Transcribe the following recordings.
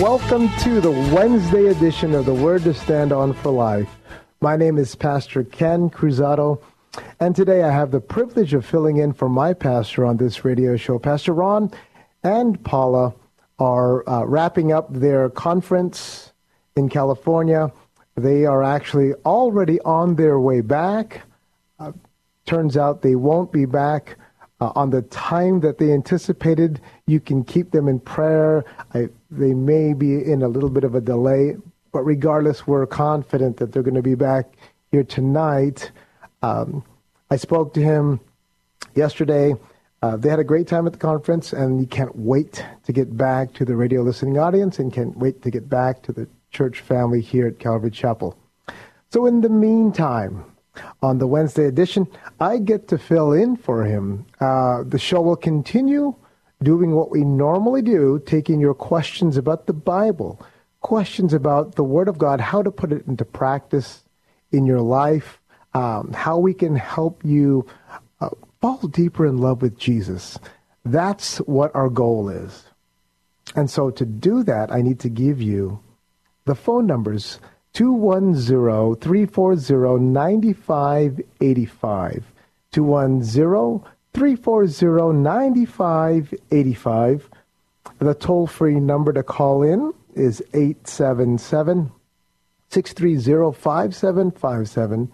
Welcome to the Wednesday edition of the Word to Stand On for Life. My name is Pastor Ken Cruzado, and today I have the privilege of filling in for my pastor on this radio show. Pastor Ron and Paula are uh, wrapping up their conference in California. They are actually already on their way back. Uh, turns out they won't be back uh, on the time that they anticipated. You can keep them in prayer. I, they may be in a little bit of a delay, but regardless, we're confident that they're going to be back here tonight. Um, I spoke to him yesterday. Uh, they had a great time at the conference, and he can't wait to get back to the radio listening audience and can't wait to get back to the church family here at Calvary Chapel. So, in the meantime, on the Wednesday edition, I get to fill in for him. Uh, the show will continue doing what we normally do, taking your questions about the Bible, questions about the Word of God, how to put it into practice in your life, um, how we can help you uh, fall deeper in love with Jesus. That's what our goal is. And so to do that, I need to give you the phone numbers 210 340 9585. 210 340 9585. The toll free number to call in is 877 630 5757.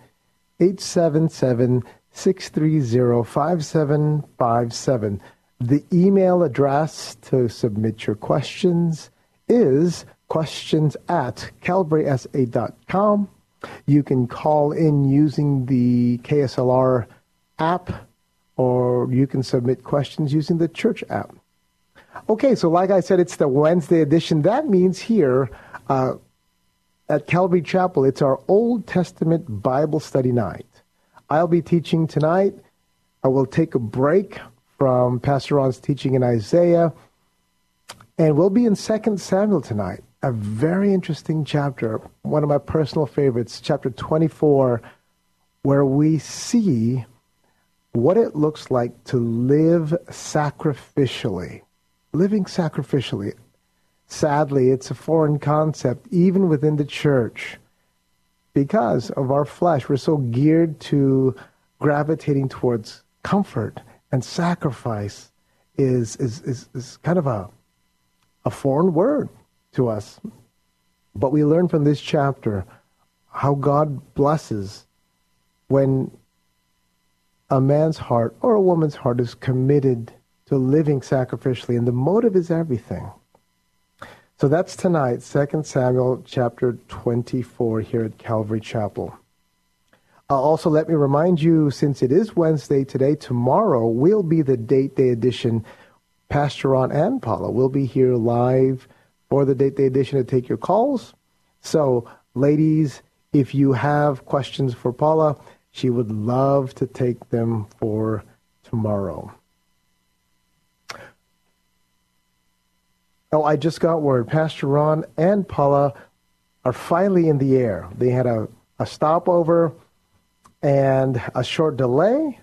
877 630 5757. The email address to submit your questions is questions at calvarysa.com. You can call in using the KSLR app, or you can submit questions using the church app. Okay, so like I said, it's the Wednesday edition. That means here uh, at Calvary Chapel, it's our Old Testament Bible study night. I'll be teaching tonight. I will take a break from Pastor Ron's teaching in Isaiah, and we'll be in 2 Samuel tonight a very interesting chapter, one of my personal favorites, chapter 24, where we see what it looks like to live sacrificially. Living sacrificially. Sadly, it's a foreign concept, even within the church, because of our flesh. We're so geared to gravitating towards comfort, and sacrifice is, is, is, is kind of a, a foreign word to us. But we learn from this chapter how God blesses when a man's heart or a woman's heart is committed to living sacrificially, and the motive is everything. So that's tonight, 2 Samuel chapter 24 here at Calvary Chapel. Uh, also, let me remind you, since it is Wednesday today, tomorrow will be the date day edition. Pastor Ron and Paula will be here live for the date day edition to take your calls. So, ladies, if you have questions for Paula, she would love to take them for tomorrow. Oh, I just got word. Pastor Ron and Paula are finally in the air. They had a, a stopover and a short delay,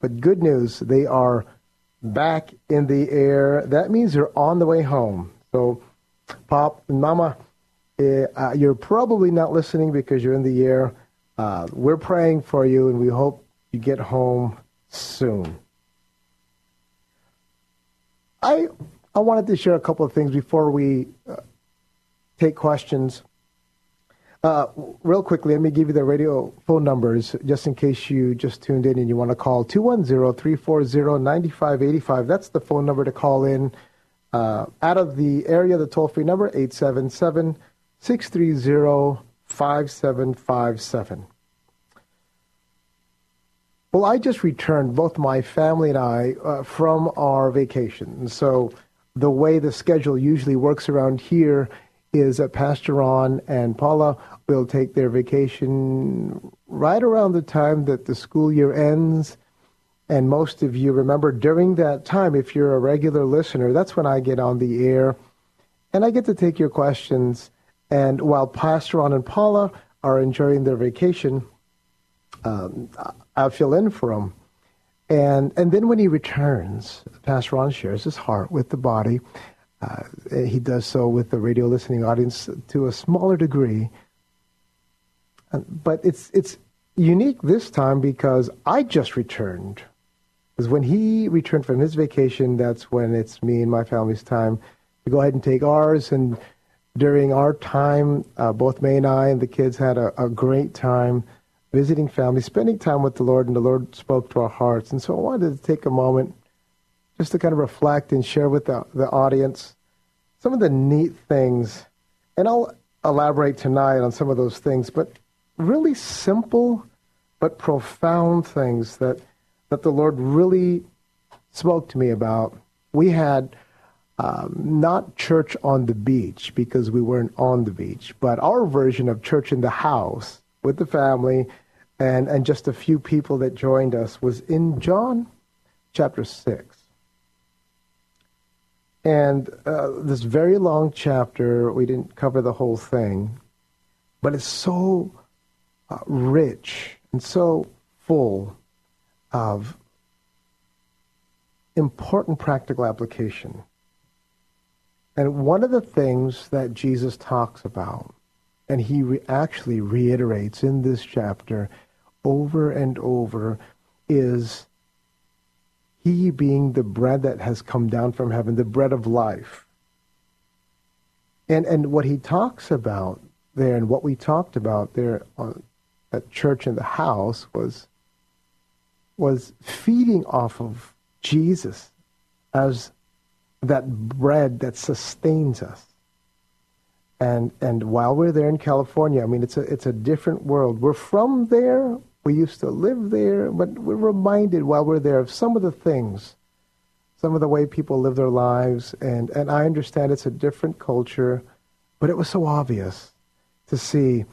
but good news, they are back in the air. That means they're on the way home. So, Pop and Mama, eh, uh, you're probably not listening because you're in the air. Uh, we're praying for you, and we hope you get home soon. I I wanted to share a couple of things before we uh, take questions. Uh, real quickly, let me give you the radio phone numbers just in case you just tuned in and you want to call 210 340 9585. That's the phone number to call in. Uh, out of the area, the toll free number 877 630 5757. Well, I just returned, both my family and I, uh, from our vacation. So the way the schedule usually works around here is that Pastor Ron and Paula will take their vacation right around the time that the school year ends. And most of you remember during that time, if you're a regular listener, that's when I get on the air and I get to take your questions. And while Pastor Ron and Paula are enjoying their vacation, um, I'll fill in for him. And, and then when he returns, Pastor Ron shares his heart with the body. Uh, he does so with the radio listening audience to a smaller degree. But it's, it's unique this time because I just returned. Because when he returned from his vacation, that's when it's me and my family's time to go ahead and take ours. And during our time, uh, both May and I and the kids had a, a great time visiting family, spending time with the Lord, and the Lord spoke to our hearts. And so I wanted to take a moment just to kind of reflect and share with the, the audience some of the neat things. And I'll elaborate tonight on some of those things, but really simple but profound things that, that the Lord really spoke to me about. We had um, not church on the beach because we weren't on the beach, but our version of church in the house with the family and, and just a few people that joined us was in John chapter 6. And uh, this very long chapter, we didn't cover the whole thing, but it's so uh, rich and so full of important practical application. And one of the things that Jesus talks about, and he re- actually reiterates in this chapter, over and over is he being the bread that has come down from heaven, the bread of life. And, and what he talks about there and what we talked about there on, at church in the house was, was feeding off of Jesus as that bread that sustains us. And, and while we're there in California, I mean, it's a, it's a different world. We're from there, we used to live there, but we're reminded while we're there of some of the things, some of the way people live their lives. And, and I understand it's a different culture, but it was so obvious to see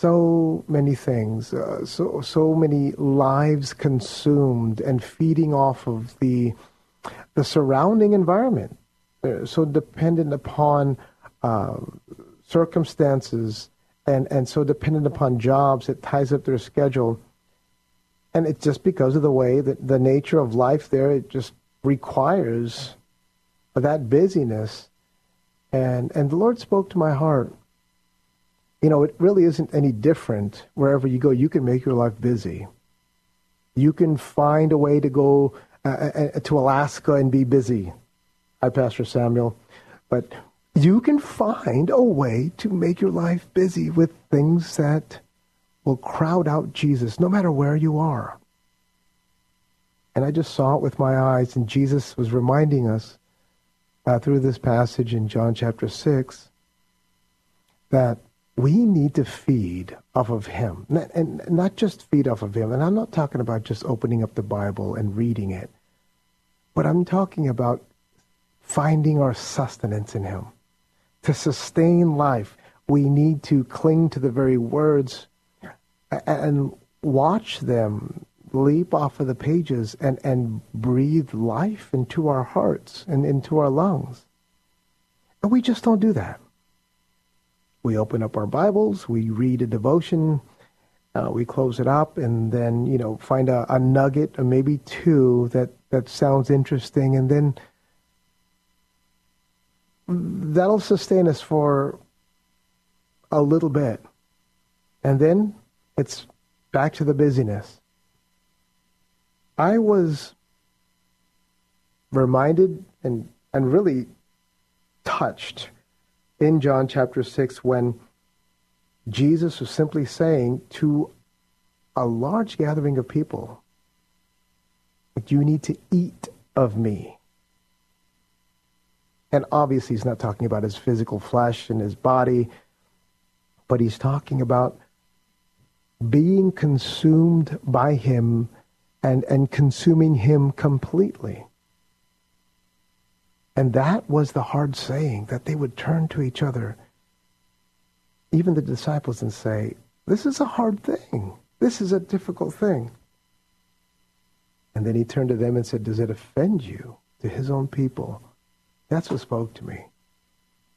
so many things, uh, so, so many lives consumed and feeding off of the, the surrounding environment. Uh, so dependent upon uh, circumstances and, and so dependent upon jobs, it ties up their schedule. And it's just because of the way that the nature of life there, it just requires that busyness. And, and the Lord spoke to my heart. You know, it really isn't any different wherever you go. You can make your life busy. You can find a way to go uh, uh, uh to Alaska and be busy. Hi, Pastor Samuel. But you can find a way to make your life busy with things that will crowd out Jesus no matter where you are. And I just saw it with my eyes, and Jesus was reminding us uh, through this passage in John chapter 6 that we need to feed off of him. And not just feed off of him. And I'm not talking about just opening up the Bible and reading it, but I'm talking about finding our sustenance in him to sustain life, we need to cling to the very words and watch them leap off of the pages and, and breathe life into our hearts and into our lungs. And we just don't do that. We open up our Bibles, we read a devotion, uh, we close it up, and then, you know, find a, a nugget or maybe two that, that sounds interesting, and then that'll sustain us for a little bit. And then it's back to the busyness. I was reminded and, and really touched in John chapter 6 when Jesus was simply saying to a large gathering of people, You need to eat of me. And obviously, he's not talking about his physical flesh and his body, but he's talking about being consumed by him and, and consuming him completely. And that was the hard saying, that they would turn to each other, even the disciples, and say, This is a hard thing. This is a difficult thing. And then he turned to them and said, Does it offend you to his own people? That's what spoke to me.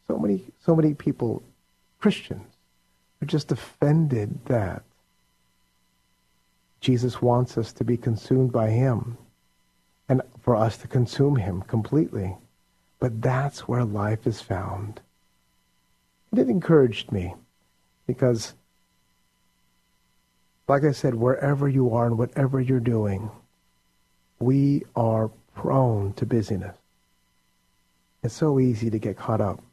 So many, so many people, Christians, are just offended that Jesus wants us to be consumed by him and for us to consume him completely. But that's where life is found. And it encouraged me because, like I said, wherever you are and whatever you're doing, we are prone to busyness. It's so easy to get caught up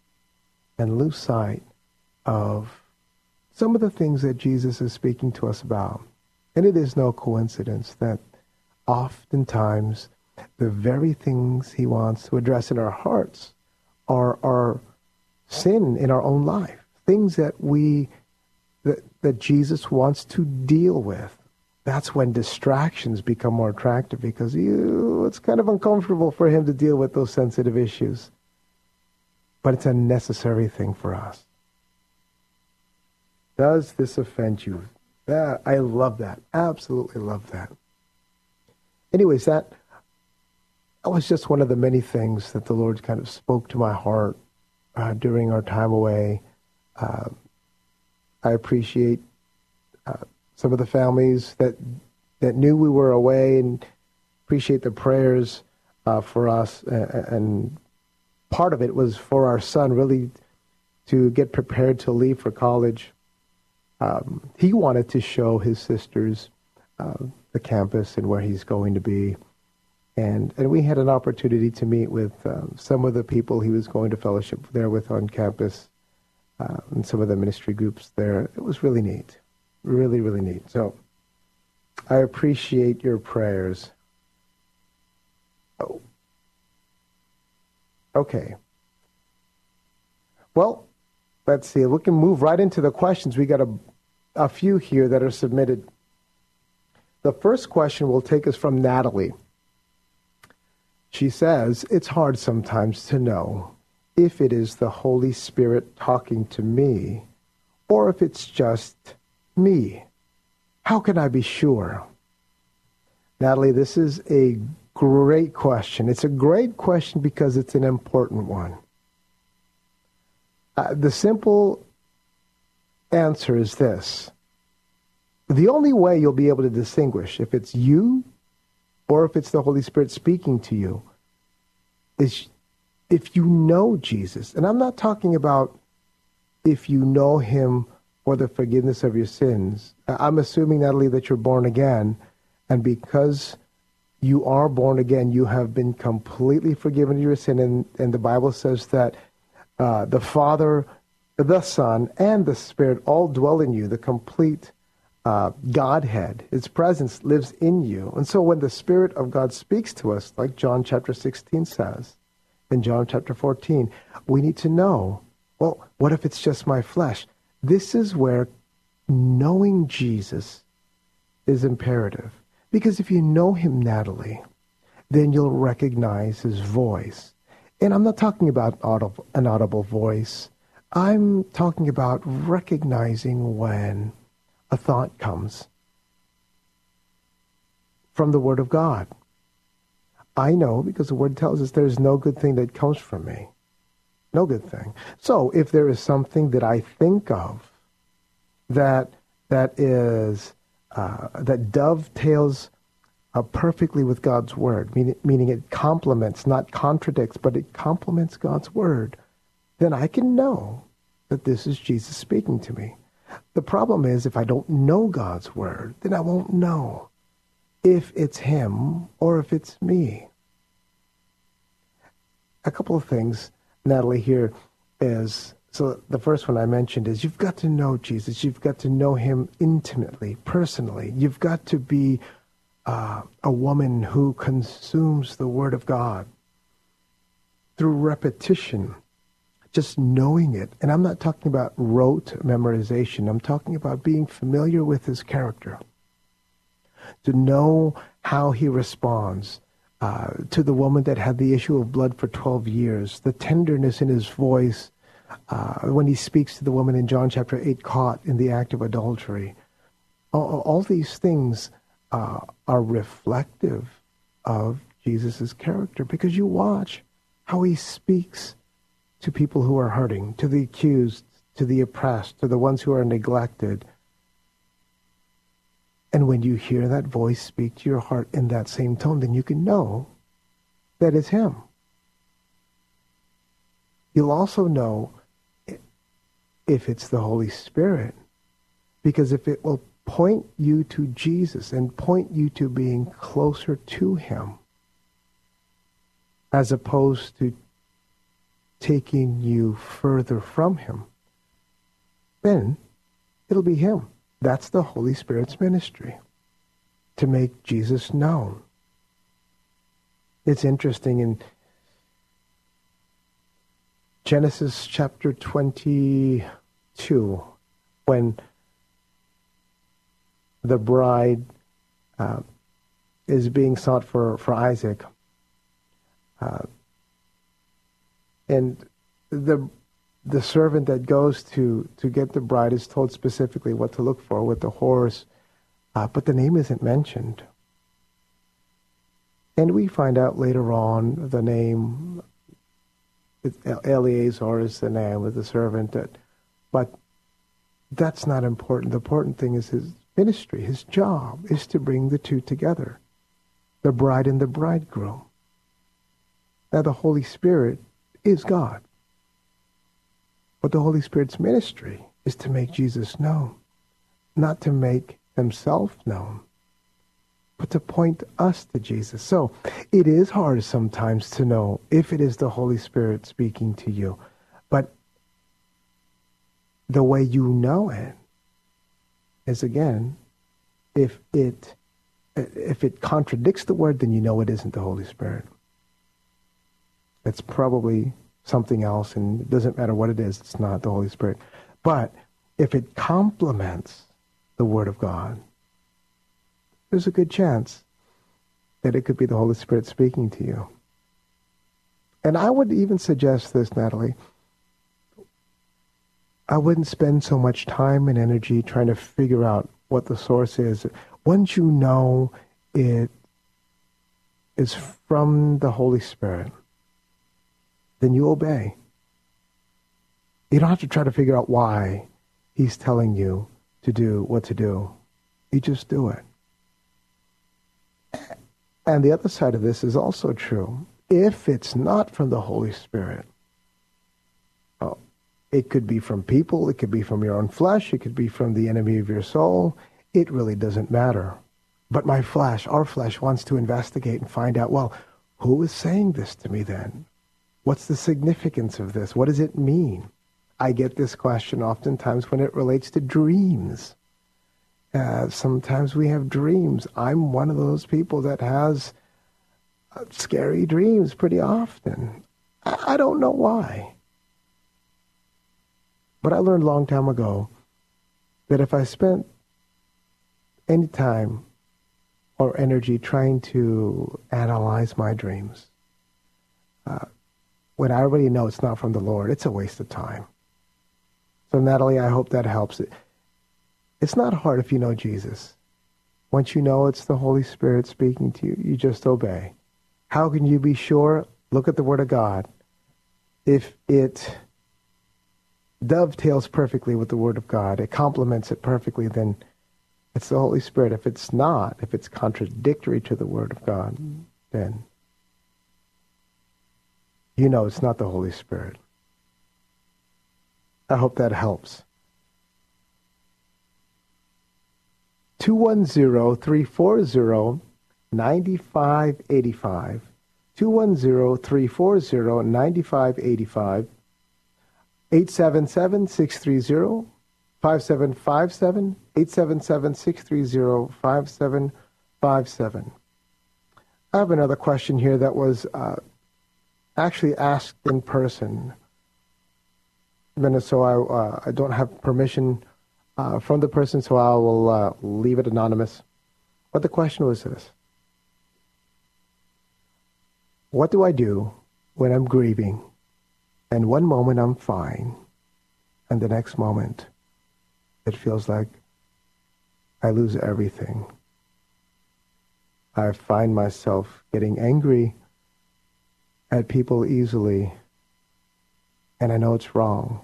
and lose sight of some of the things that Jesus is speaking to us about. And it is no coincidence that oftentimes the very things he wants to address in our hearts are our sin in our own life, things that we that, that Jesus wants to deal with. That's when distractions become more attractive because it's kind of uncomfortable for him to deal with those sensitive issues. But it's a necessary thing for us. Does this offend you? That, I love that. Absolutely love that. Anyways, that, that was just one of the many things that the Lord kind of spoke to my heart uh, during our time away. Uh, I appreciate uh, some of the families that that knew we were away and appreciate the prayers uh, for us. and part of it was for our son, really to get prepared to leave for college um, he wanted to show his sisters uh, the campus and where he's going to be. And, and we had an opportunity to meet with um, some of the people he was going to fellowship there with on campus uh, and some of the ministry groups there. It was really neat. Really, really neat. So I appreciate your prayers. Oh. Okay. Well, let's see. We can move right into the questions. We got a a few here that are submitted. The first question will take us from Natalie. She says, It's hard sometimes to know if it is the Holy Spirit talking to me or if it's just me. How can I be sure? Natalie, this is a great question. It's a great question because it's an important one. Uh, the simple answer is this the only way you'll be able to distinguish if it's you or if it's the Holy Spirit speaking to you is if you know Jesus. And I'm not talking about if you know him for the forgiveness of your sins. I'm assuming, Natalie, that you're born again. And because you are born again, you have been completely forgiven of your sin. And, and the Bible says that uh, the Father the Son, and the Spirit all dwell in you, the complete uh, Godhead. His presence lives in you. And so when the Spirit of God speaks to us, like John chapter 16 says, in John chapter 14, we need to know, well, what if it's just my flesh? This is where knowing Jesus is imperative. Because if you know him, Natalie, then you'll recognize his voice. And I'm not talking about audible, an audible voice I'm talking about recognizing when a thought comes from the Word of God. I know because the Word tells us there's no good thing that comes from me. No good thing. So if there is something that I think of that that is uh, that dovetails uh, perfectly with God's word, meaning, meaning it complements, not contradicts, but it complements God's word, then I can know that this is Jesus speaking to me. The problem is if I don't know God's word, then I won't know if it's him or if it's me. A couple of things, Natalie, here is so the first one I mentioned is you've got to know Jesus. You've got to know him intimately, personally. You've got to be uh, a woman who consumes the Word of God through repetition, just knowing it. And I'm not talking about rote memorization. I'm talking about being familiar with his character, to know how he responds. Uh, to the woman that had the issue of blood for 12 years, the tenderness in his voice uh, when he speaks to the woman in John chapter 8 caught in the act of adultery. All, all these things uh, are reflective of Jesus' character because you watch how he speaks to people who are hurting, to the accused, to the oppressed, to the ones who are neglected. And when you hear that voice speak to your heart in that same tone, then you can know that it's him. You'll also know if it's the Holy Spirit. Because if it will point you to Jesus and point you to being closer to Him, as opposed to taking you further from Him, then it'll be Him. That's the Holy Spirit's ministry, to make Jesus known. It's interesting in Genesis chapter 22, when the bride uh, is being sought for, for Isaac. Uh, and the the servant that goes to, to get the bride is told specifically what to look for with the horse, uh, but the name isn't mentioned. And we find out later on the name Eleazar is the name of the servant. That, but that's not important. The important thing is his ministry. His job is to bring the two together, the bride and the bridegroom. Now, the Holy Spirit is God. But the Holy Spirit's ministry is to make Jesus known, not to make himself known but to point us to Jesus. So it is hard sometimes to know if it is the Holy Spirit speaking to you. But the way you know it is again, if it if it contradicts the word, then you know it isn't the Holy Spirit. It's probably something else, and it doesn't matter what it is, it's not the Holy Spirit. But if it complements the Word of God, there's a good chance that it could be the Holy Spirit speaking to you. And I would even suggest this, Natalie. I wouldn't spend so much time and energy trying to figure out what the source is. Once you know it is from the Holy Spirit, then you obey. You don't have to try to figure out why he's telling you to do what to do. You just do it. And the other side of this is also true. If it's not from the Holy Spirit, oh, it could be from people, it could be from your own flesh, it could be from the enemy of your soul. It really doesn't matter. But my flesh, our flesh, wants to investigate and find out, well, who is saying this to me then? What's the significance of this? What does it mean? I get this question oftentimes when it relates to dreams. Uh, sometimes we have dreams. I'm one of those people that has uh, scary dreams pretty often. I, I don't know why. But I learned a long time ago that if I spent any time or energy trying to analyze my dreams, uh, when I already know it's not from the Lord, it's a waste of time. So, Natalie, I hope that helps. It's not hard if you know Jesus. Once you know it's the Holy Spirit speaking to you, you just obey. How can you be sure? Look at the Word of God. if it dovetails perfectly with the Word of God, it complements it perfectly, then it's the Holy Spirit. If it's not, if it's contradictory to the Word of God, then you know it's not the Holy Spirit. I hope that helps. 210-340-9585. 210-340-9585. 877-630-5757. 877-630-5757. I have another question here that was uh, actually asked in person. And So I, uh, I don't have permission uh, from the person, so I will uh, leave it anonymous. But the question was this What do I do when I'm grieving? And one moment I'm fine, and the next moment it feels like I lose everything. I find myself getting angry at people easily, and I know it's wrong.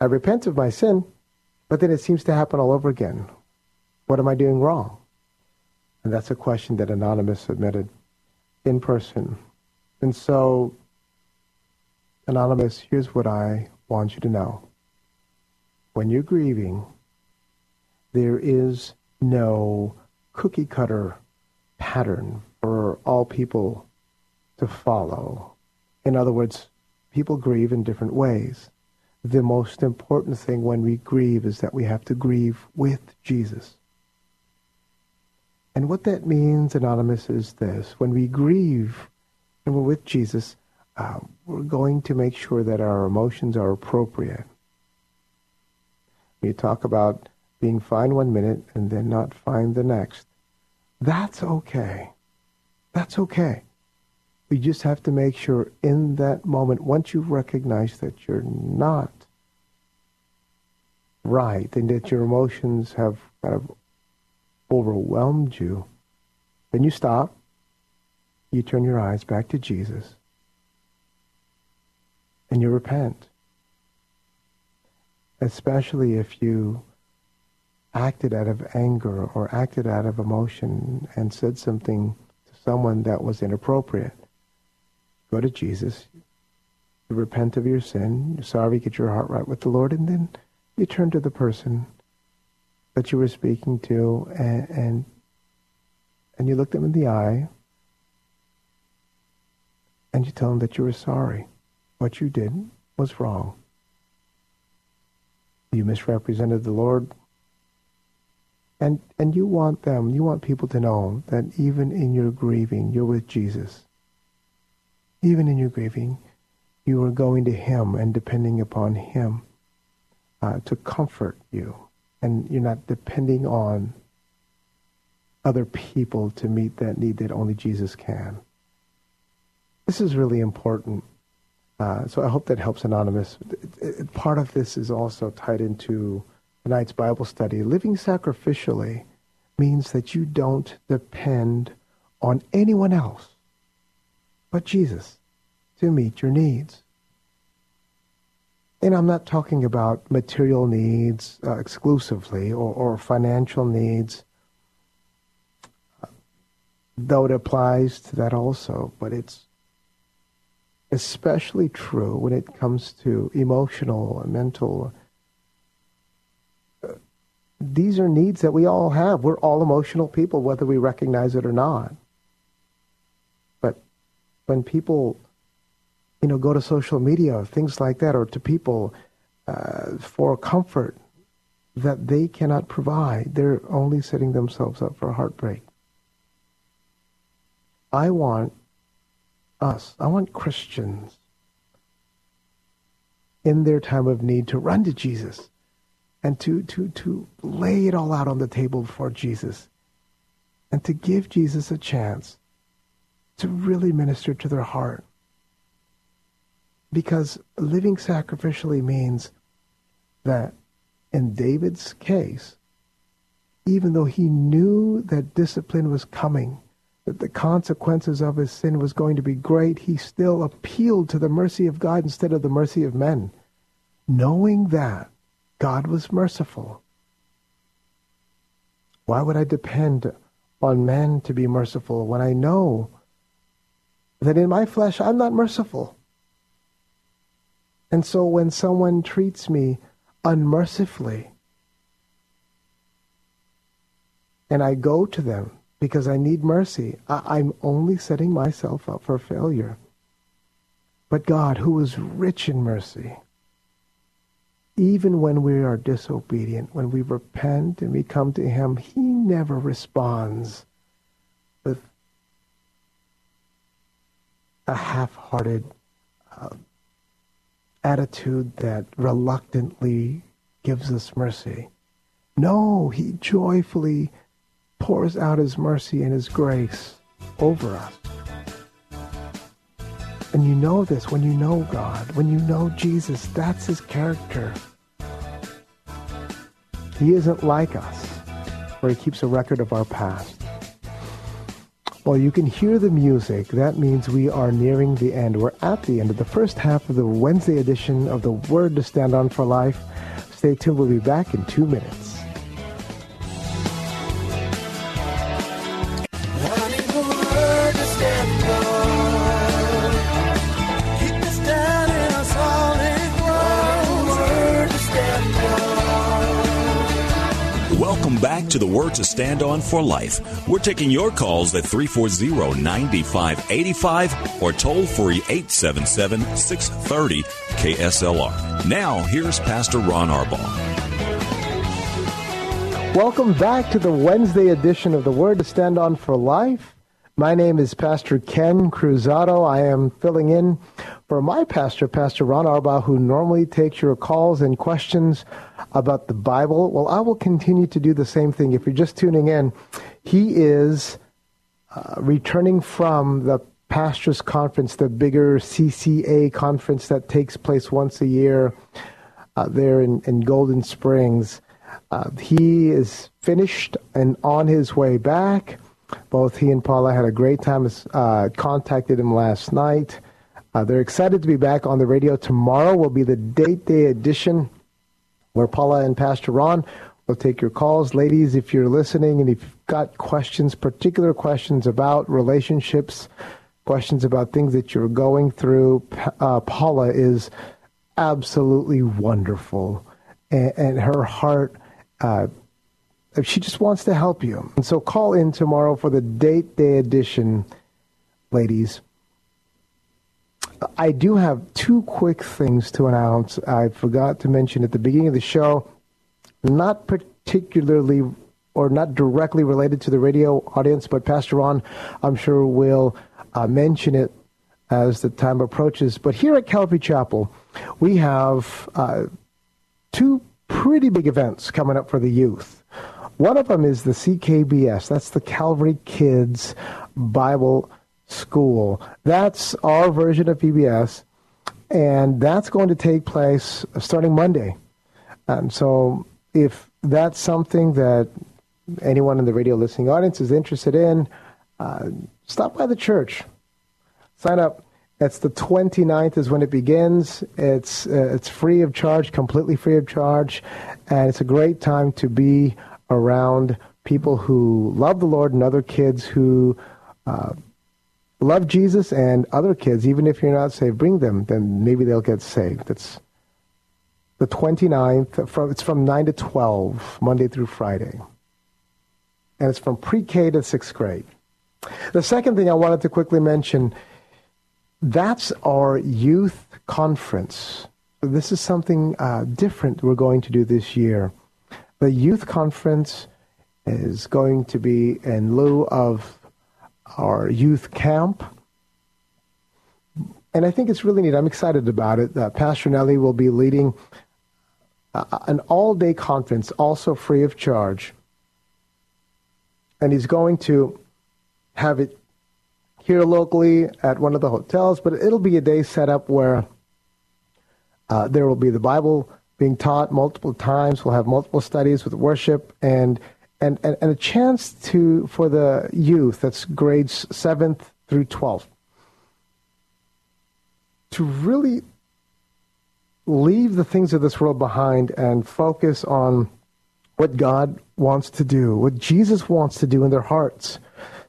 I repent of my sin, but then it seems to happen all over again. What am I doing wrong? And that's a question that Anonymous submitted in person. And so, Anonymous, here's what I want you to know. When you're grieving, there is no cookie cutter pattern for all people to follow. In other words, people grieve in different ways the most important thing when we grieve is that we have to grieve with Jesus. And what that means, Anonymous, is this. When we grieve and we're with Jesus, uh, we're going to make sure that our emotions are appropriate. You talk about being fine one minute and then not fine the next. That's okay. That's okay. We just have to make sure in that moment, once you recognize that you're not right and that your emotions have kind of overwhelmed you, then you stop. You turn your eyes back to Jesus and you repent. Especially if you acted out of anger or acted out of emotion and said something someone that was inappropriate. Go to Jesus, you repent of your sin, you're sorry, get your heart right with the Lord, and then you turn to the person that you were speaking to and, and, and you look them in the eye and you tell them that you were sorry. What you did was wrong. You misrepresented the Lord. And, and you want them, you want people to know that even in your grieving, you're with Jesus even in your grieving, you are going to Him and depending upon Him uh, to comfort you. And you're not depending on other people to meet that need that only Jesus can. This is really important. Uh, so I hope that helps Anonymous. Part of this is also tied into tonight's Bible study. Living sacrificially means that you don't depend on anyone else but Jesus to meet your needs. And I'm not talking about material needs uh, exclusively or, or financial needs, though it applies to that also, but it's especially true when it comes to emotional and mental. These are needs that we all have. We're all emotional people, whether we recognize it or not But when people, you know, go to social media, or things like that, or to people uh, for comfort that they cannot provide, they're only setting themselves up for heartbreak. I want us, I want Christians in their time of need to run to Jesus and to, to, to lay it all out on the table before Jesus and to give Jesus a chance to really minister to their heart. Because living sacrificially means that in David's case, even though he knew that discipline was coming, that the consequences of his sin was going to be great, he still appealed to the mercy of God instead of the mercy of men, knowing that God was merciful. Why would I depend on men to be merciful when I know that in my flesh I'm not merciful? And so when someone treats me unmercifully, and I go to them because I need mercy, I- am only setting myself up for failure. But God, who is rich in mercy, even when we are disobedient, when we repent and we come to Him, He never responds with a half-hearted uh, attitude that reluctantly gives us mercy. No, He joyfully pours out His mercy and His grace over us. And you know this when you know God, when you know Jesus, that's his character. He isn't like us, where he keeps a record of our past. Well, you can hear the music. That means we are nearing the end. We're at the end of the first half of the Wednesday edition of the Word to Stand On for Life. Stay tuned. We'll be back in two minutes. To the Word to Stand On for Life. We're taking your calls at 340 9585 or toll free 877 630 KSLR. Now, here's Pastor Ron Arbaugh. Welcome back to the Wednesday edition of the Word to Stand On for Life. My name is Pastor Ken Cruzado. I am filling in for my pastor, Pastor Ron Arbaugh, who normally takes your calls and questions about the Bible. Well, I will continue to do the same thing. If you're just tuning in, he is uh, returning from the pastors conference, the bigger CCA conference that takes place once a year uh, there in, in Golden Springs. Uh, he is finished and on his way back. Both he and Paula had a great time. Uh, contacted him last night. Uh, they're excited to be back on the radio. Tomorrow will be the date day edition where Paula and Pastor Ron will take your calls. Ladies, if you're listening and if you've got questions, particular questions about relationships, questions about things that you're going through, uh, Paula is absolutely wonderful. And, and her heart uh, she just wants to help you. And so call in tomorrow for the date day edition, ladies. I do have two quick things to announce. I forgot to mention at the beginning of the show, not particularly or not directly related to the radio audience, but Pastor Ron, I'm sure, will uh, mention it as the time approaches. But here at Calvary Chapel, we have uh, two pretty big events coming up for the youth. One of them is the CKBS. That's the Calvary Kids Bible School. That's our version of VBS, and that's going to take place starting Monday. And so, if that's something that anyone in the radio listening audience is interested in, uh, stop by the church. Sign up. It's the 29th is when it begins. It's uh, it's free of charge, completely free of charge, and it's a great time to be around people who love the Lord and other kids who uh, love Jesus and other kids, even if you're not saved, bring them, then maybe they'll get saved. It's the 29th, from, it's from 9 to 12, Monday through Friday. And it's from pre-K to sixth grade. The second thing I wanted to quickly mention, that's our youth conference. This is something uh, different we're going to do this year. The youth conference is going to be in lieu of our youth camp. And I think it's really neat. I'm excited about it. Uh, Pastor Nelly will be leading uh, an all day conference, also free of charge. And he's going to have it here locally at one of the hotels, but it'll be a day set up where uh, there will be the Bible being taught multiple times. We'll have multiple studies with worship, and and, and, and a chance to for the youth, that's grades 7th through 12th, to really leave the things of this world behind and focus on what God wants to do, what Jesus wants to do in their hearts.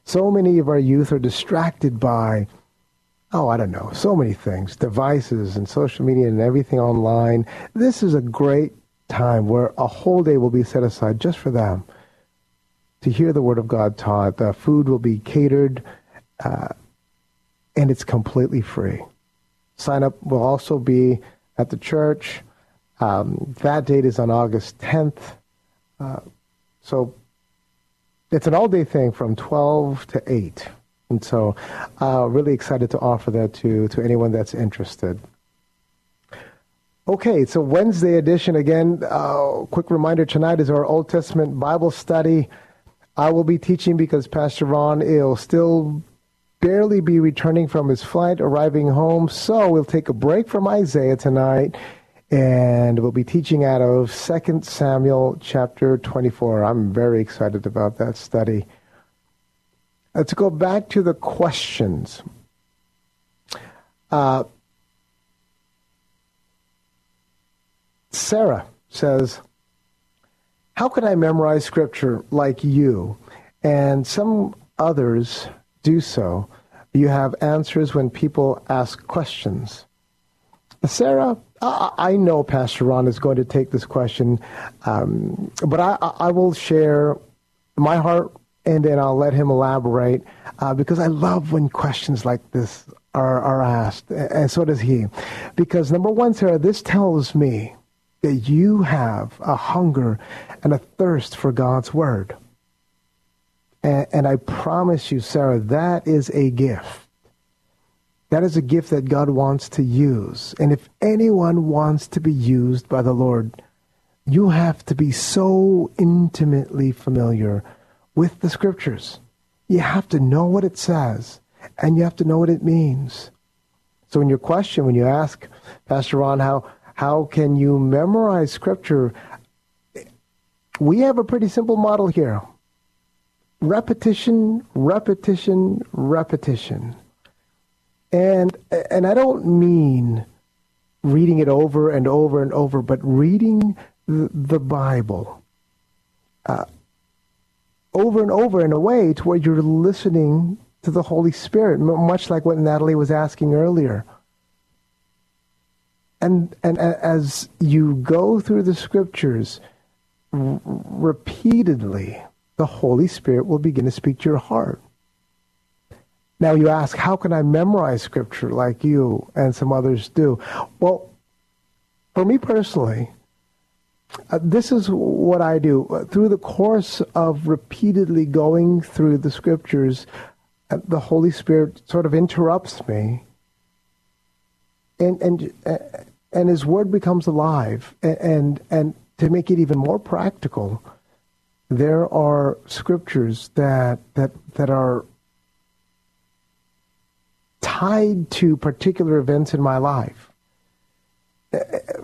So many of our youth are distracted by, oh, I don't know, so many things, devices and social media and everything online. This is a great time where a whole day will be set aside just for them to hear the Word of God taught. The food will be catered, uh, and it's completely free. Sign up will also be at the church. Um, that date is on August 10th. Uh, so it's an all day thing from 12 to 8. And so, uh, really excited to offer that to, to anyone that's interested. Okay, so Wednesday edition again. Uh, quick reminder tonight is our Old Testament Bible study. I will be teaching because Pastor Ron will still barely be returning from his flight, arriving home. So we'll take a break from Isaiah tonight and we'll be teaching out of 2 Samuel chapter 24. I'm very excited about that study. Let's go back to the questions. Uh, Sarah says, How can I memorize scripture like you? And some others do so. You have answers when people ask questions. Sarah, I know Pastor Ron is going to take this question, um, but I, I, will share my heart and then I'll let him elaborate uh, because I love when questions like this are, are asked, and so does he. Because number one, Sarah, this tells me that you have a hunger and a thirst for God's Word. And, and I promise you, Sarah, that is a gift. That is a gift that God wants to use. And if anyone wants to be used by the Lord, you have to be so intimately familiar with the scriptures. You have to know what it says, and you have to know what it means. So, in your question, when you ask Pastor Ron, how, how can you memorize scripture? We have a pretty simple model here repetition, repetition, repetition. And and I don't mean reading it over and over and over, but reading the, Bible uh, over and over in a way to where you're listening to the Holy Spirit, much like what Natalie was asking earlier. And and as you go through the scriptures r- repeatedly, the Holy Spirit will begin to speak to your heart. Now you ask, how can I memorize scripture like you and some others do? Well, for me personally, uh, this is what I do. Uh, through the course of repeatedly going through the scriptures, uh, the Holy Spirit sort of interrupts me, and and uh, and His Word becomes alive. And, and and to make it even more practical, there are scriptures that that that are tied to particular events in my life.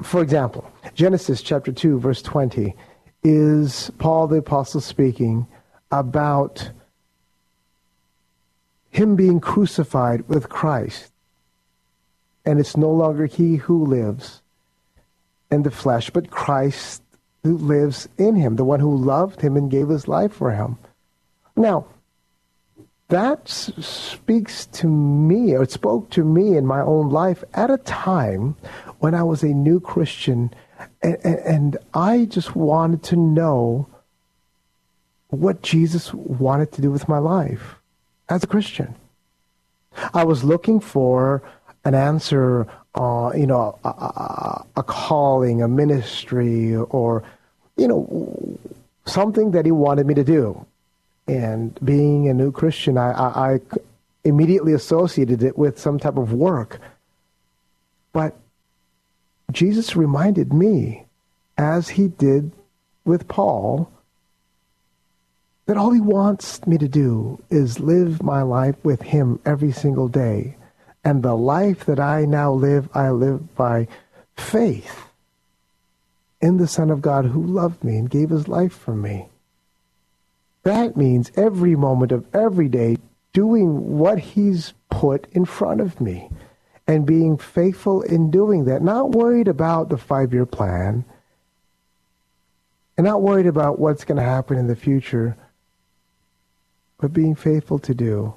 For example, Genesis chapter 2, verse 20 is Paul the Apostle speaking about him being crucified with Christ. And it's no longer he who lives in the flesh, but Christ who lives in him, the one who loved him and gave his life for him. Now, that speaks to me, or it spoke to me in my own life at a time when I was a new Christian, and, and, and I just wanted to know what Jesus wanted to do with my life as a Christian. I was looking for an answer, uh, you know, a, a, a, calling, a ministry, or, you know, something that he wanted me to do. And being a new Christian, I, I, I immediately associated it with some type of work. But Jesus reminded me, as he did with Paul, that all he wants me to do is live my life with him every single day. And the life that I now live, I live by faith in the Son of God who loved me and gave his life for me. That means every moment of every day doing what He's put in front of me and being faithful in doing that. Not worried about the five year plan and not worried about what's going to happen in the future, but being faithful to do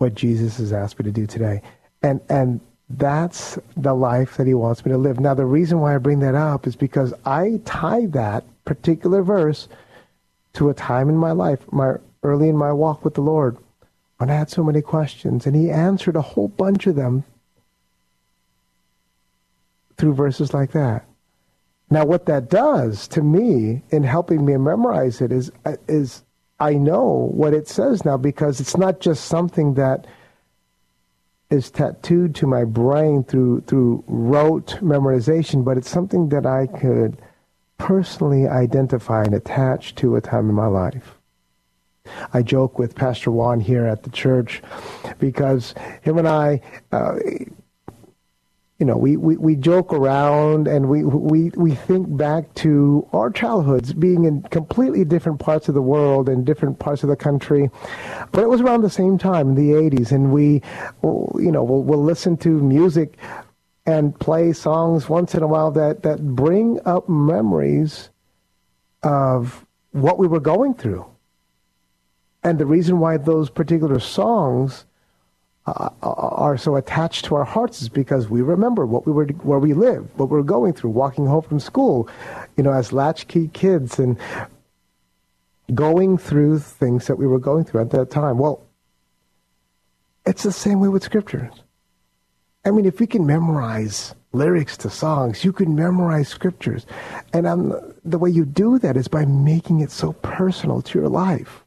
what Jesus has asked me to do today. And, and that's the life that he wants me to live. Now, the reason why I bring that up is because I tie that particular verse to a time in my life, my early in my walk with the Lord, when I had so many questions, and he answered a whole bunch of them through verses like that. Now, what that does to me in helping me memorize it is uh, is I know what it says now because it's not just something that is tattooed to my brain through through rote memorization, but it's something that I could personally identify and attach to a time in my life. I joke with Pastor Juan here at the church because him and I, uh, you know, we, we, we joke around and we, we, we think back to our childhoods being in completely different parts of the world and different parts of the country. But it was around the same time in the 80s, and we, you know, we'll, we'll listen to music and play songs once in a while that, that bring up memories of what we were going through. And the reason why those particular songs uh, are so attached to our hearts is because we remember what we were, where we lived, what we're going through, walking home from school, you know, as latchkey kids and going through things that we were going through at that time. Well, it's the same way with scriptures. I mean, if we can memorize lyrics to songs, you can memorize scriptures. And um, the way you do that is by making it so personal to your life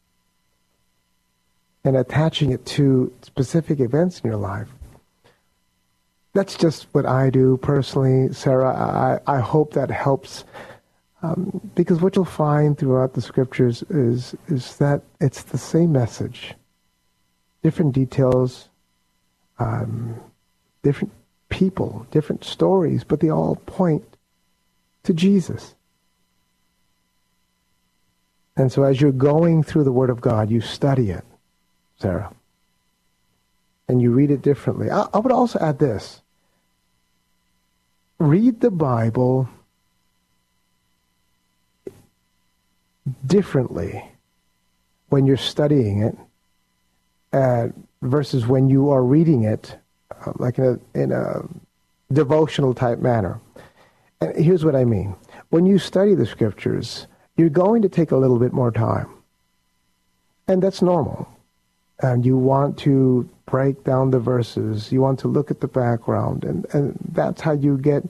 and attaching it to specific events in your life. That's just what I do personally, Sarah. I, I hope that helps um, because what you'll find throughout the scriptures is is that it's the same message, different details, um, different people, different stories, but they all point to Jesus. And so as you're going through the Word of God, you study it, Sarah. And you read it differently. I, I would also add this. Read the Bible differently when you're studying it uh, versus when you are reading it uh, like in a, in a devotional type manner. And here's what I mean. When you study the scriptures, you're going to take a little bit more time. And that's normal. And you want to break down the verses. You want to look at the background. And, and that's how you get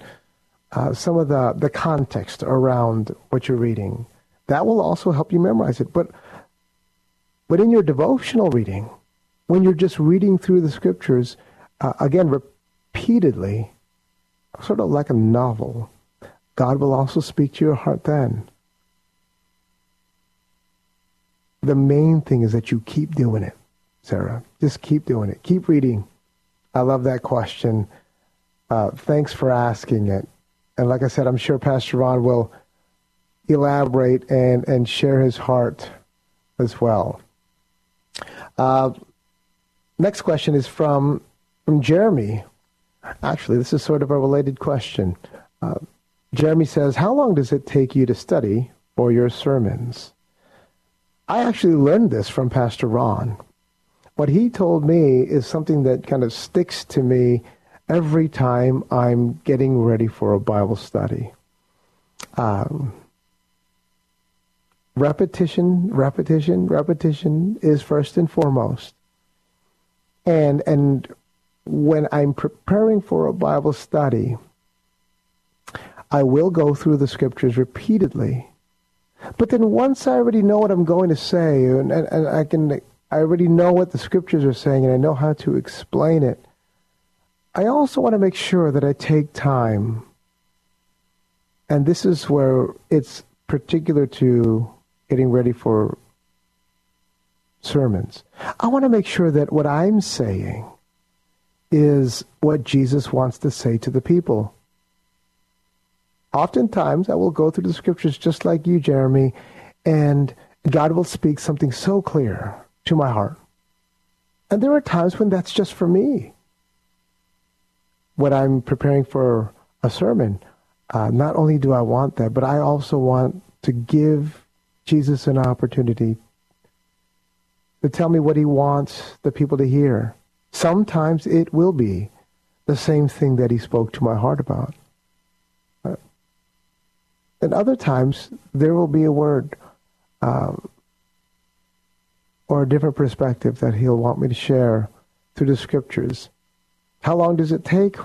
uh, some of the, the context around what you're reading. That will also help you memorize it. But, but in your devotional reading, when you're just reading through the scriptures, uh, again, repeatedly, sort of like a novel, God will also speak to your heart then. The main thing is that you keep doing it, Sarah. Just keep doing it. Keep reading. I love that question. Uh, thanks for asking it. And like I said, I'm sure Pastor Ron will elaborate and, and share his heart as well. Uh, next question is from from Jeremy. Actually, this is sort of a related question. Uh, Jeremy says, How long does it take you to study for your sermons? I actually learned this from Pastor Ron. What he told me is something that kind of sticks to me every time I'm getting ready for a Bible study. Um, repetition, repetition, repetition is first and foremost. And and when I'm preparing for a Bible study, I will go through the scriptures repeatedly. But then once I already know what I'm going to say, and, and, and I can, I already know what the scriptures are saying, and I know how to explain it. I also want to make sure that I take time, and this is where it's particular to getting ready for sermons. I want to make sure that what I'm saying is what Jesus wants to say to the people. Oftentimes, I will go through the scriptures just like you, Jeremy, and God will speak something so clear to my heart. And there are times when that's just for me. When I'm preparing for a sermon, uh, not only do I want that, but I also want to give Jesus an opportunity to tell me what he wants the people to hear. Sometimes it will be the same thing that he spoke to my heart about. Uh, and other times there will be a word um, or a different perspective that he'll want me to share through the scriptures. How long does it take?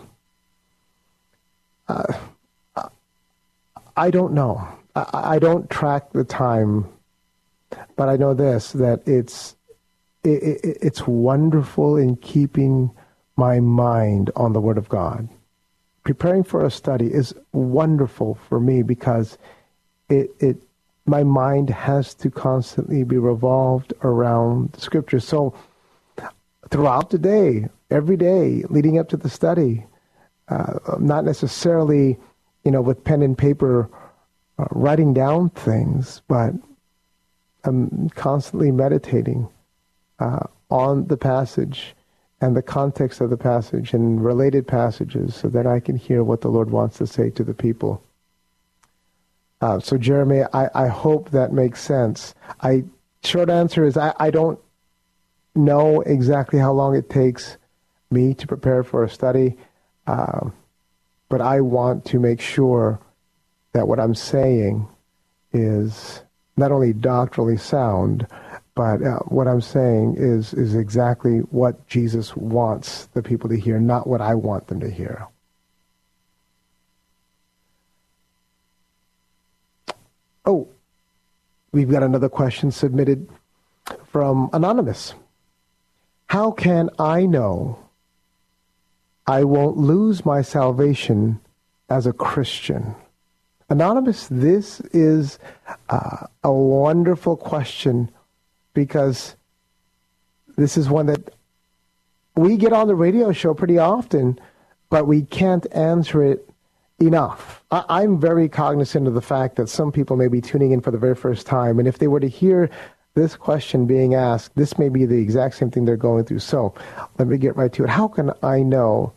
Uh, I don't know. I, I don't track the time, but I know this that it's it, it, it's wonderful in keeping my mind on the Word of God. Preparing for a study is wonderful for me because it, it my mind has to constantly be revolved around the Scripture. So throughout the day, every day leading up to the study, uh, not necessarily, you know, with pen and paper uh, writing down things, but I'm constantly meditating uh, on the passage and the context of the passage and related passages so that I can hear what the Lord wants to say to the people. Uh, so, Jeremy, I, I hope that makes sense. I short answer is I, I don't know exactly how long it takes me to prepare for a study, uh, but I want to make sure that what I'm saying is not only doctrinally sound, but uh, what I'm saying is is exactly what Jesus wants the people to hear, not what I want them to hear. Oh, we've got another question submitted from Anonymous. How can I know I won't lose my salvation as a Christian? Anonymous, this is uh, a wonderful question because this is one that we get on the radio show pretty often, but we can't answer it enough. I, am very cognizant of the fact that some people may be tuning in for the very first time, and if they were to hear this question being asked, this may be the exact same thing they're going through. So let me get right to it. How can I know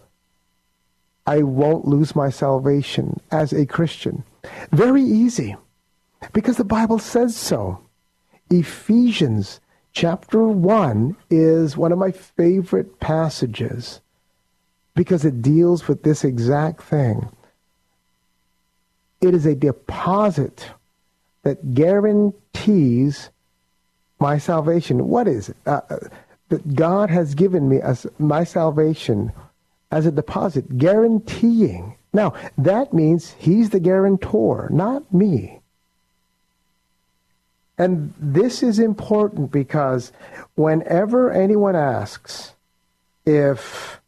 I won't lose my salvation as a Christian? Very easy, because the Bible says so. Ephesians chapter 1 is one of my favorite passages because it deals with this exact thing. It is a deposit that guarantees my salvation. What is it? Uh, uh that God has given me as my salvation as a deposit, guaranteeing. Now, that means He's the guarantor, not me. And this is important because whenever anyone asks if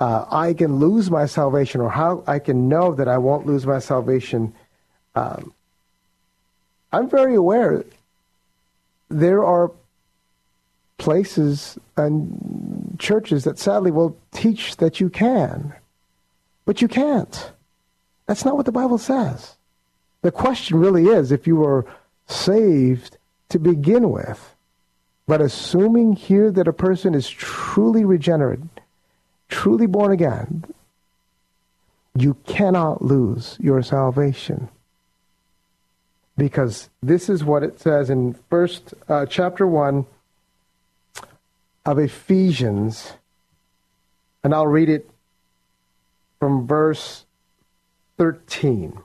uh, I can lose my salvation or how I can know that I won't lose my salvation, um, I'm very aware there are places and churches that sadly will teach that you can, but you can't. That's not what the Bible says. The question really is if you were saved to begin with. But assuming here that a person is truly regenerate, truly born again, you cannot lose your salvation. Because this is what it says in first uh, chapter 1 of Ephesians. And I'll read it from verse 13.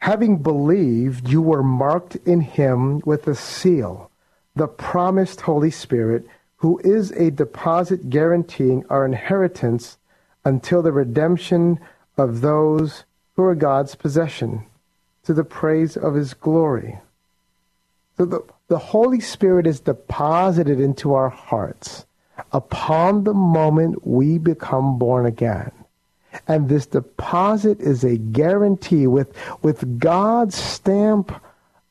Having believed, you were marked in him with a seal, the promised Holy Spirit, who is a deposit guaranteeing our inheritance until the redemption of those who are God's possession, to the praise of his glory. So the, the Holy Spirit is deposited into our hearts upon the moment we become born again. And this deposit is a guarantee with, with God's stamp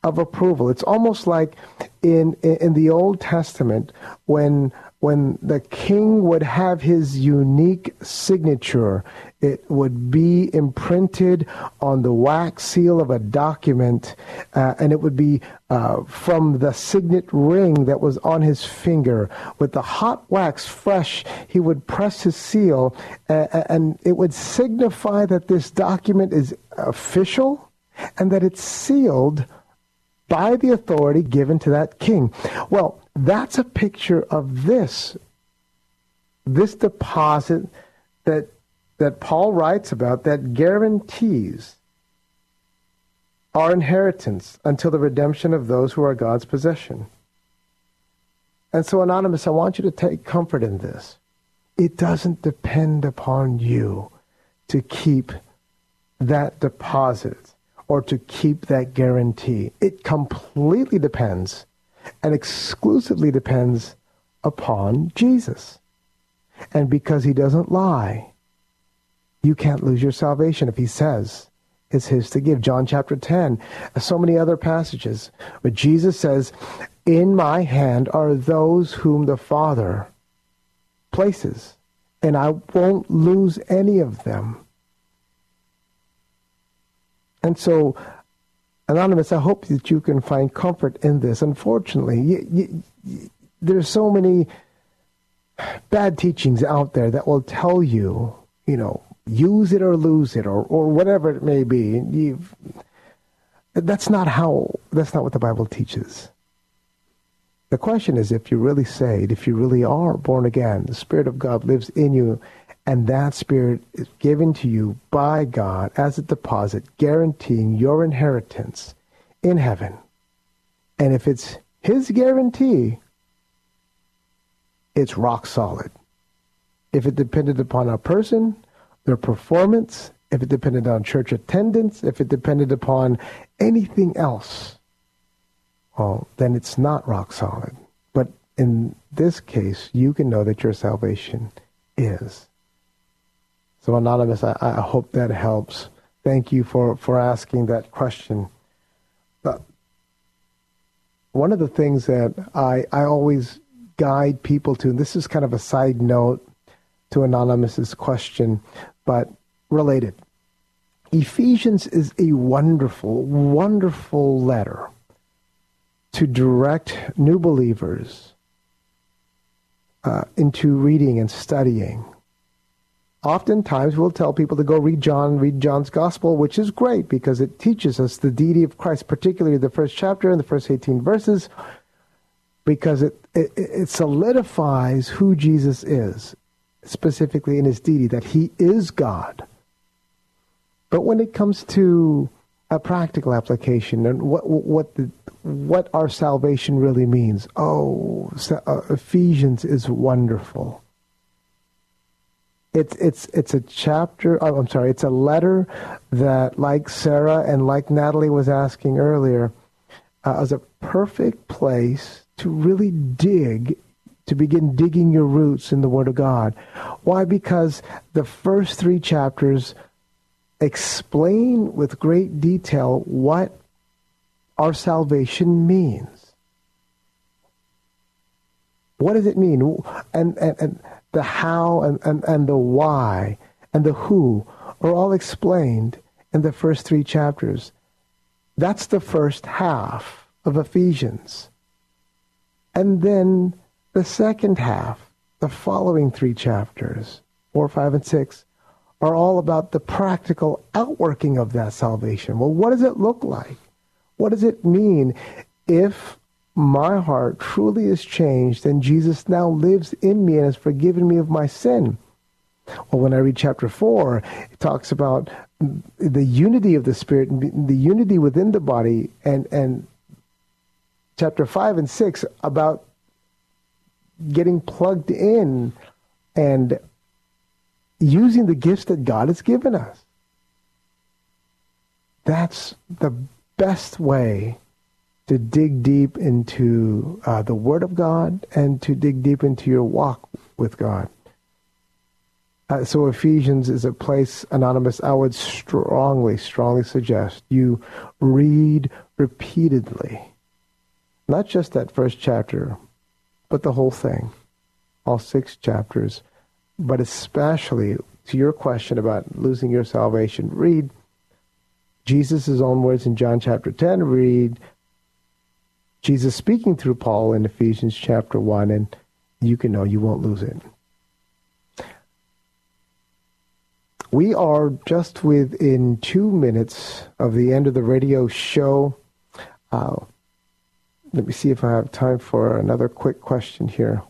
of approval. It's almost like in, in the Old Testament when when the king would have his unique signature, it would be imprinted on the wax seal of a document, uh, and it would be uh, from the signet ring that was on his finger. With the hot wax fresh, he would press his seal, uh, and it would signify that this document is official and that it's sealed by the authority given to that king. Well, that's a picture of this. This deposit that that Paul writes about that guarantees our inheritance until the redemption of those who are God's possession. And so, Anonymous, I want you to take comfort in this. It doesn't depend upon you to keep that deposit or to keep that guarantee. It completely depends and exclusively depends upon Jesus. And because he doesn't lie, you can't lose your salvation if he says it's his to give. John chapter 10, so many other passages. But Jesus says, In my hand are those whom the Father places, and I won't lose any of them. And so, Anonymous, I hope that you can find comfort in this. Unfortunately, you, you, you, there's so many bad teachings out there that will tell you, you know, use it or lose it or, or whatever it may be. You've, that's not how, that's not what the Bible teaches. The question is if you're really saved, if you really are born again, the Spirit of God lives in you, and that Spirit is given to you by God as a deposit, guaranteeing your inheritance in heaven. And if it's His guarantee, it's rock solid. If it depended upon a person, their performance, if it depended on church attendance, if it depended upon anything else, well, then it's not rock solid. But in this case, you can know that your salvation is. So, Anonymous, I, I hope that helps. Thank you for, for asking that question. But one of the things that I, I always guide people to, and this is kind of a side note to Anonymous's question, but related. Ephesians is a wonderful, wonderful letter to direct new believers uh, into reading and studying. Oftentimes, we'll tell people to go read John, read John's Gospel, which is great because it teaches us the deity of Christ, particularly the first chapter and the first 18 verses, because it, it, it solidifies who Jesus is, specifically in his deity, that he is God. But when it comes to a practical application and what what the what our salvation really means. Oh, uh, Ephesians is wonderful. It's it's it's a chapter. Oh, I'm sorry. It's a letter that, like Sarah and like Natalie was asking earlier, uh, is a perfect place to really dig, to begin digging your roots in the Word of God. Why? Because the first three chapters explain with great detail what our salvation means. What does it mean? And, and, and the how and, and, and the why and the who are all explained in the first three chapters. That's the first half of Ephesians. And then the second half, the following three chapters, 4, 5, and 6, are all about the practical outworking of that salvation. Well, what does it look like? What does it mean if my heart truly is changed and Jesus now lives in me and has forgiven me of my sin? Well, when I read chapter 4, it talks about the unity of the Spirit, the unity within the body, and, and chapter 5 and 6 about getting plugged in and using the gifts that God has given us. That's the best way to dig deep into uh, the Word of God and to dig deep into your walk with God. Uh, so Ephesians is a place, Anonymous, I would strongly, strongly suggest you read repeatedly. Not just that first chapter, but the whole thing. all six chapters, but especially to your question about losing your salvation, read Jesus' own words in John chapter 10, read Jesus speaking through Paul in Ephesians chapter 1, and you can know you won't lose it. We are just within two minutes of the end of the radio show. Uh, let me see if I have time for another quick question here.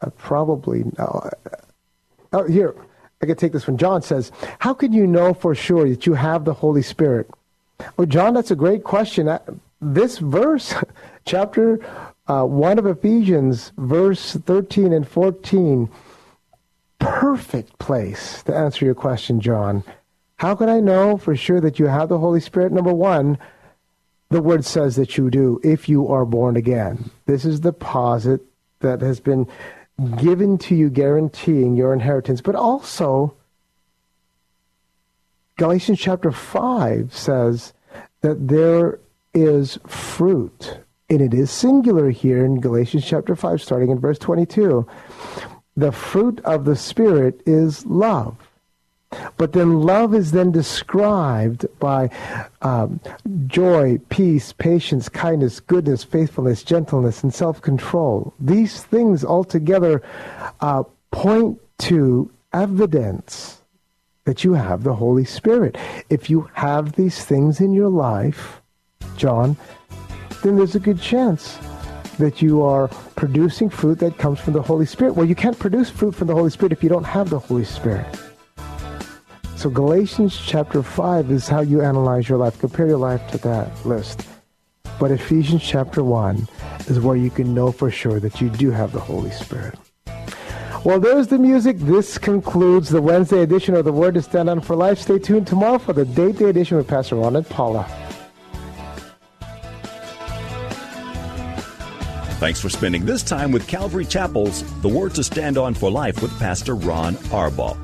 Uh, probably no. Oh, here, I can take this one. John says, How can you know for sure that you have the Holy Spirit? Well, John, that's a great question. This verse, chapter uh, 1 of Ephesians, verse 13 and 14, perfect place to answer your question, John. How can I know for sure that you have the Holy Spirit? Number one, the word says that you do if you are born again. This is the deposit that has been given to you, guaranteeing your inheritance. But also, Galatians chapter 5 says that there is fruit. And it is singular here in Galatians chapter 5, starting in verse 22. The fruit of the Spirit is love. But then love is then described by um, joy, peace, patience, kindness, goodness, faithfulness, gentleness, and self control. These things altogether uh, point to evidence that you have the Holy Spirit. If you have these things in your life, John, then there's a good chance that you are producing fruit that comes from the Holy Spirit. Well, you can't produce fruit from the Holy Spirit if you don't have the Holy Spirit. So Galatians chapter 5 is how you analyze your life. Compare your life to that list. But Ephesians chapter 1 is where you can know for sure that you do have the Holy Spirit. Well, there's the music. This concludes the Wednesday edition of The Word to Stand On for Life. Stay tuned tomorrow for the Date Day edition with Pastor Ron and Paula. Thanks for spending this time with Calvary Chapel's The Word to Stand On for Life with Pastor Ron Arbaugh.